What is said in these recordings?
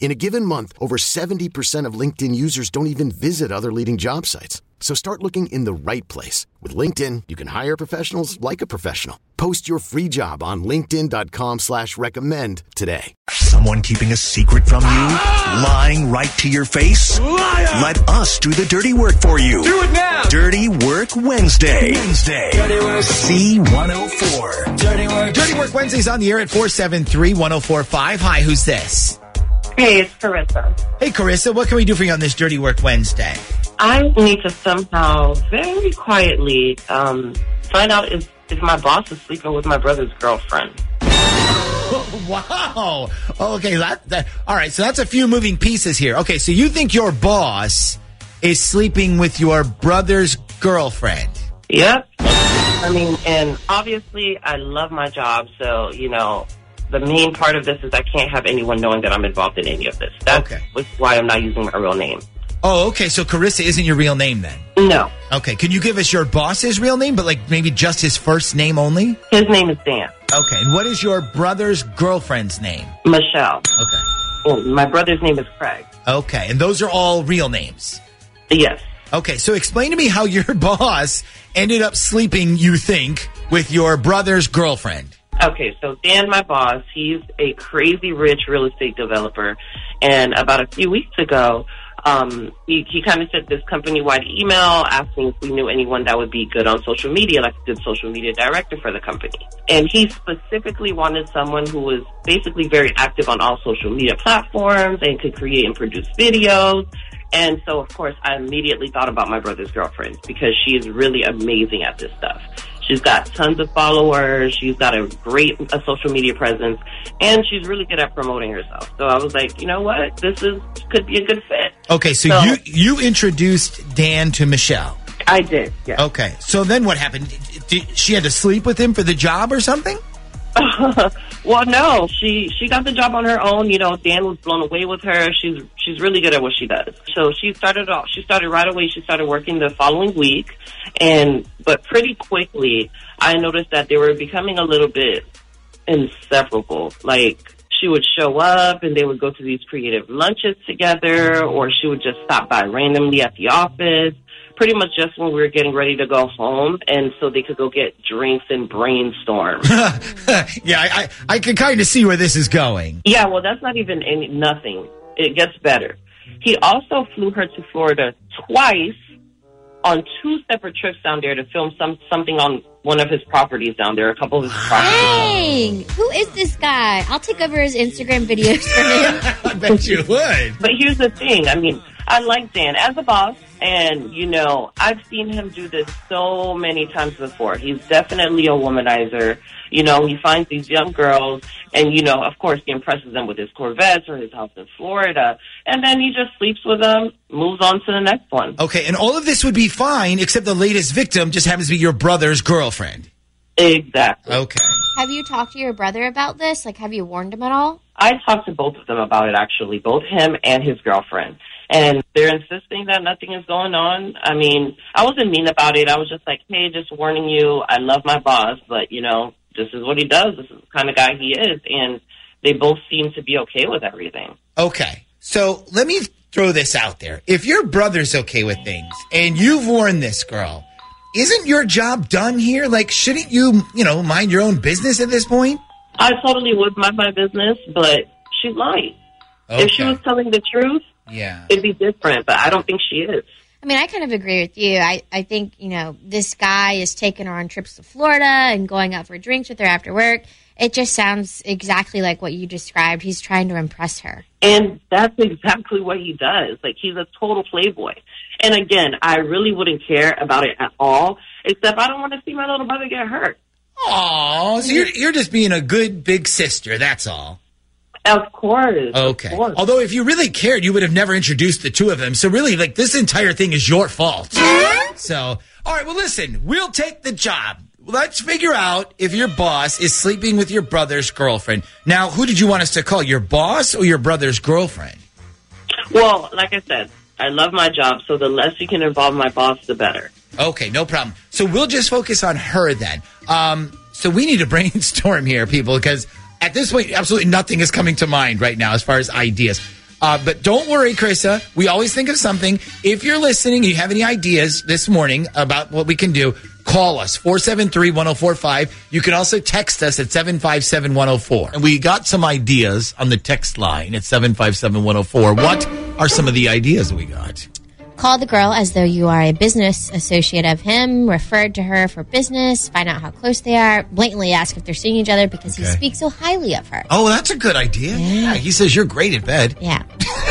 In a given month, over 70% of LinkedIn users don't even visit other leading job sites. So start looking in the right place. With LinkedIn, you can hire professionals like a professional. Post your free job on linkedin.com slash recommend today. Someone keeping a secret from you? Ah! Lying right to your face? Liar! Let us do the dirty work for you. Do it now. Dirty Work Wednesday. Wednesday. Dirty Work. C104. Dirty work. Dirty Work Wednesdays on the air at 473 1045. Hi, who's this? Hey, it's Carissa. Hey, Carissa, what can we do for you on this Dirty Work Wednesday? I need to somehow, very quietly, um, find out if, if my boss is sleeping with my brother's girlfriend. wow. Okay, that, that, all right, so that's a few moving pieces here. Okay, so you think your boss is sleeping with your brother's girlfriend? Yep. I mean, and obviously, I love my job, so, you know, the main part of this is I can't have anyone knowing that I'm involved in any of this. That's Okay. why I'm not using my real name. Oh, okay, so Carissa isn't your real name then? No. Okay, can you give us your boss's real name, but like maybe just his first name only? His name is Dan. Okay, and what is your brother's girlfriend's name? Michelle. Okay. Well, my brother's name is Craig. Okay, and those are all real names. Yes. Okay, so explain to me how your boss ended up sleeping, you think, with your brother's girlfriend. Okay, so Dan, my boss, he's a crazy rich real estate developer. And about a few weeks ago, um, he, he kind of sent this company wide email asking if we knew anyone that would be good on social media, like a good social media director for the company. And he specifically wanted someone who was basically very active on all social media platforms and could create and produce videos. And so, of course, I immediately thought about my brother's girlfriend because she is really amazing at this stuff. She's got tons of followers. She's got a great uh, social media presence, and she's really good at promoting herself. So I was like, you know what, this is could be a good fit. Okay, so, So- you you introduced Dan to Michelle. I did. Yeah. Okay, so then what happened? Did, she had to sleep with him for the job or something? well, no, she she got the job on her own. You know, Dan was blown away with her. She's she's really good at what she does. So she started off. She started right away. She started working the following week, and but pretty quickly, I noticed that they were becoming a little bit inseparable. Like she would show up, and they would go to these creative lunches together, or she would just stop by randomly at the office. Pretty much just when we were getting ready to go home, and so they could go get drinks and brainstorm. yeah, I I, I can kind of see where this is going. Yeah, well, that's not even any, nothing. It gets better. He also flew her to Florida twice on two separate trips down there to film some something on one of his properties down there, a couple of his properties. Dang, who is this guy? I'll take over his Instagram videos for him. I bet you would. But here's the thing. I mean, I like Dan as a boss, and you know, I've seen him do this so many times before. He's definitely a womanizer. You know, he finds these young girls, and you know, of course, he impresses them with his Corvettes or his house in Florida, and then he just sleeps with them, moves on to the next one. Okay, and all of this would be fine, except the latest victim just happens to be your brother's girlfriend. Exactly. Okay. have you talked to your brother about this? Like, have you warned him at all? I talked to both of them about it actually, both him and his girlfriend. And they're insisting that nothing is going on. I mean, I wasn't mean about it. I was just like, hey, just warning you, I love my boss, but you know, this is what he does. This is the kind of guy he is. And they both seem to be okay with everything. Okay. So let me throw this out there. If your brother's okay with things and you've warned this girl, isn't your job done here? Like, shouldn't you, you know, mind your own business at this point? I totally would mind my business, but she's lying. If she was telling the truth, Yeah. it'd be different, but I don't think she is. I mean, I kind of agree with you. I, I think, you know, this guy is taking her on trips to Florida and going out for drinks with her after work. It just sounds exactly like what you described. He's trying to impress her. And that's exactly what he does. Like he's a total playboy. And again, I really wouldn't care about it at all, except I don't want to see my little brother get hurt. Oh, so you're you're just being a good big sister. That's all. Of course. Okay. Of course. Although, if you really cared, you would have never introduced the two of them. So, really, like this entire thing is your fault. so, all right. Well, listen, we'll take the job. Let's figure out if your boss is sleeping with your brother's girlfriend. Now, who did you want us to call? Your boss or your brother's girlfriend? Well, like I said, I love my job, so the less you can involve my boss, the better. Okay, no problem. So we'll just focus on her then. Um, so we need to brainstorm here, people, because at this point, absolutely nothing is coming to mind right now as far as ideas. Uh, but don't worry, Krista. We always think of something. If you're listening you have any ideas this morning about what we can do, call us 473 1045. You can also text us at 757 104. And we got some ideas on the text line at 757 104. What are some of the ideas we got? Call the girl as though you are a business associate of him, referred to her for business, find out how close they are, blatantly ask if they're seeing each other because he speaks so highly of her. Oh, that's a good idea. Yeah, he says you're great at bed. Yeah,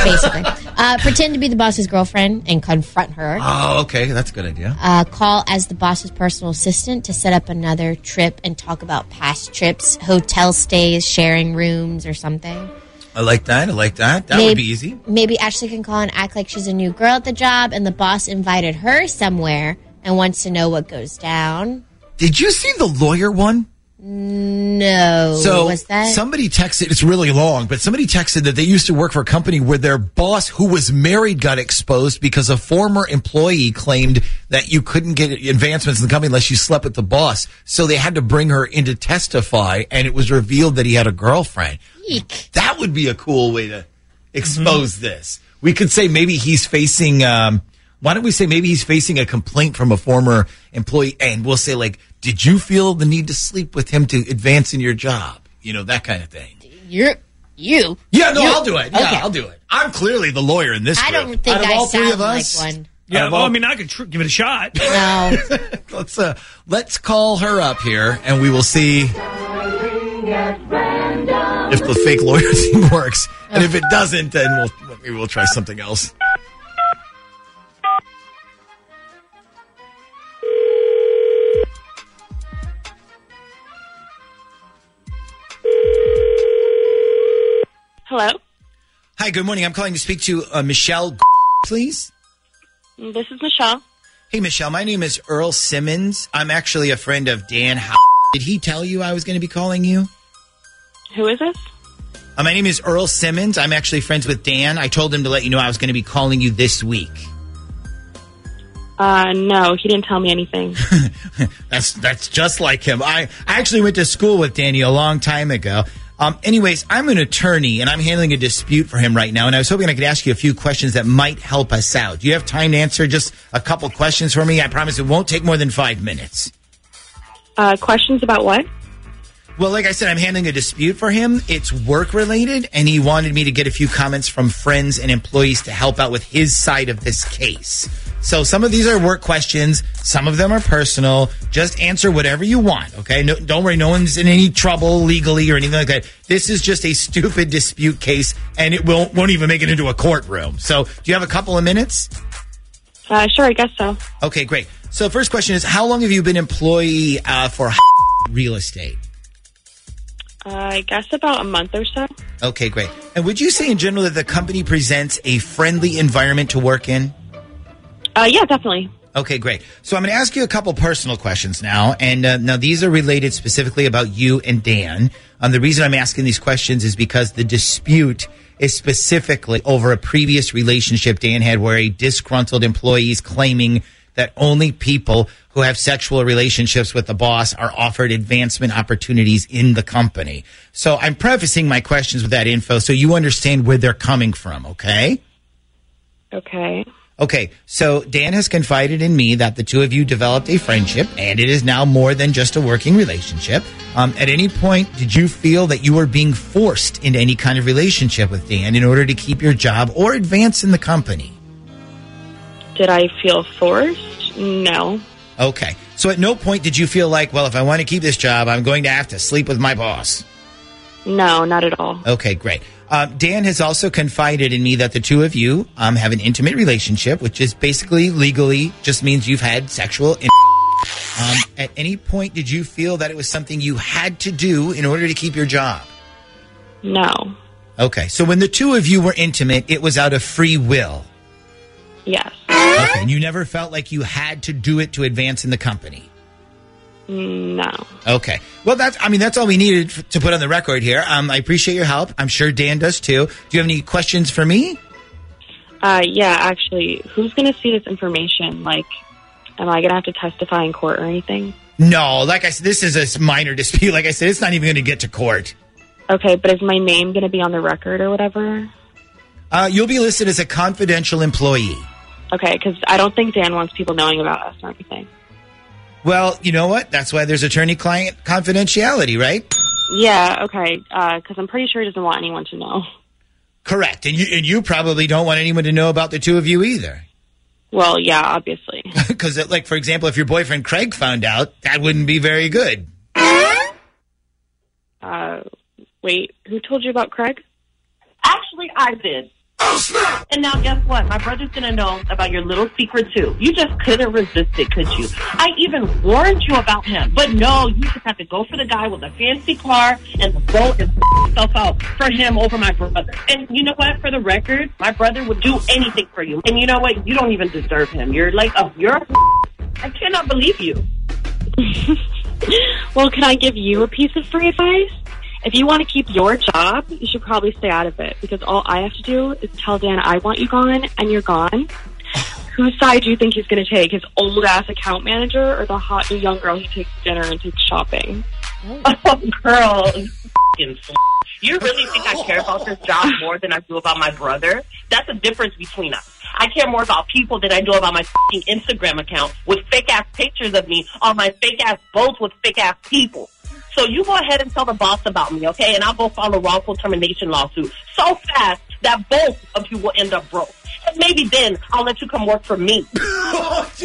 basically. uh, pretend to be the boss's girlfriend and confront her. Oh, okay. That's a good idea. Uh, call as the boss's personal assistant to set up another trip and talk about past trips, hotel stays, sharing rooms, or something. I like that. I like that. That would be easy. Maybe Ashley can call and act like she's a new girl at the job and the boss invited her somewhere and wants to know what goes down. Did you see the lawyer one? No. So was that? somebody texted. It's really long, but somebody texted that they used to work for a company where their boss, who was married, got exposed because a former employee claimed that you couldn't get advancements in the company unless you slept with the boss. So they had to bring her in to testify, and it was revealed that he had a girlfriend. Eek. That would be a cool way to expose this. We could say maybe he's facing. Um, why don't we say maybe he's facing a complaint from a former employee, and we'll say like, did you feel the need to sleep with him to advance in your job? You know that kind of thing. You're you. Yeah, no, You- I'll do it. Yeah, Okay. I'll do it. I'm clearly the lawyer in this. I group. don't think Out of I all three sound of like us, one. Yeah, well, I mean, I could tr- give it a shot. No. let's uh, let's call her up here, and we will see if the fake lawyer thing works. And if it doesn't, then we'll maybe we'll try something else. Hello, Hi, good morning. I'm calling to speak to uh, Michelle, please. this is Michelle. Hey, Michelle. My name is Earl Simmons. I'm actually a friend of Dan. How did he tell you I was going to be calling you? Who is this? Uh, my name is Earl Simmons. I'm actually friends with Dan. I told him to let you know I was going to be calling you this week. Uh, no, he didn't tell me anything. That's that's just like him. I, I actually went to school with Danny a long time ago. Um, anyways, I'm an attorney and I'm handling a dispute for him right now. And I was hoping I could ask you a few questions that might help us out. Do you have time to answer just a couple questions for me? I promise it won't take more than five minutes. Uh, questions about what? Well, like I said, I'm handling a dispute for him. It's work related, and he wanted me to get a few comments from friends and employees to help out with his side of this case. So some of these are work questions, some of them are personal. Just answer whatever you want, okay? No, don't worry, no one's in any trouble legally or anything like that. This is just a stupid dispute case, and it won't, won't even make it into a courtroom. So, do you have a couple of minutes? Uh, sure, I guess so. Okay, great. So, first question is How long have you been employee uh, for real estate? I guess about a month or so. Okay, great. And would you say in general that the company presents a friendly environment to work in? Uh, yeah, definitely. Okay, great. So I'm going to ask you a couple personal questions now, and uh, now these are related specifically about you and Dan. Um, the reason I'm asking these questions is because the dispute is specifically over a previous relationship Dan had where a disgruntled employee is claiming that only people who have sexual relationships with the boss are offered advancement opportunities in the company. So I'm prefacing my questions with that info so you understand where they're coming from, okay? Okay. Okay, so Dan has confided in me that the two of you developed a friendship, and it is now more than just a working relationship. Um, at any point, did you feel that you were being forced into any kind of relationship with Dan in order to keep your job or advance in the company? Did I feel forced? No. Okay. So at no point did you feel like, well, if I want to keep this job, I'm going to have to sleep with my boss. No, not at all. Okay, great. Um, Dan has also confided in me that the two of you um, have an intimate relationship, which is basically legally just means you've had sexual. In- um, at any point, did you feel that it was something you had to do in order to keep your job? No. Okay, so when the two of you were intimate, it was out of free will. Yes. Okay, and you never felt like you had to do it to advance in the company. No. Okay. Well, that's, I mean, that's all we needed to put on the record here. Um, I appreciate your help. I'm sure Dan does too. Do you have any questions for me? Uh, yeah, actually, who's going to see this information? Like, am I going to have to testify in court or anything? No, like I said, this is a minor dispute. Like I said, it's not even going to get to court. Okay, but is my name going to be on the record or whatever? Uh, you'll be listed as a confidential employee. Okay, because I don't think Dan wants people knowing about us or anything. Well, you know what? That's why there's attorney-client confidentiality, right? Yeah, okay, because I'm pretty sure he doesn't want anyone to know. Correct. And you, and you probably don't want anyone to know about the two of you either. Well, yeah, obviously. Because, like, for example, if your boyfriend Craig found out, that wouldn't be very good. Uh, wait, who told you about Craig? Actually, I did. Oh, and now guess what? My brother's gonna know about your little secret too. You just couldn't resist it, could you? I even warned you about him. But no, you just have to go for the guy with the fancy car and the boat and yourself out for him over my brother. And you know what? For the record, my brother would do anything for you. And you know what? You don't even deserve him. You're like a you're a I cannot believe you. Well, can I give you a piece of free advice? If you want to keep your job, you should probably stay out of it because all I have to do is tell Dan I want you gone and you're gone. Whose side do you think he's going to take? His old ass account manager or the hot new young girl who takes dinner and takes shopping? Oh, oh girl. you f***ing sl- You really think I care about this job more than I do about my brother? That's the difference between us. I care more about people than I do about my Instagram account with fake ass pictures of me on my fake ass boats with fake ass people. So you go ahead and tell the boss about me, okay? And I'll go file a wrongful termination lawsuit so fast that both of you will end up broke. And maybe then I'll let you come work for me. Oh, oh, Okay,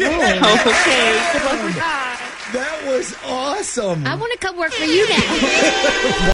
good luck with oh, that. That was awesome. I want to come work for you now.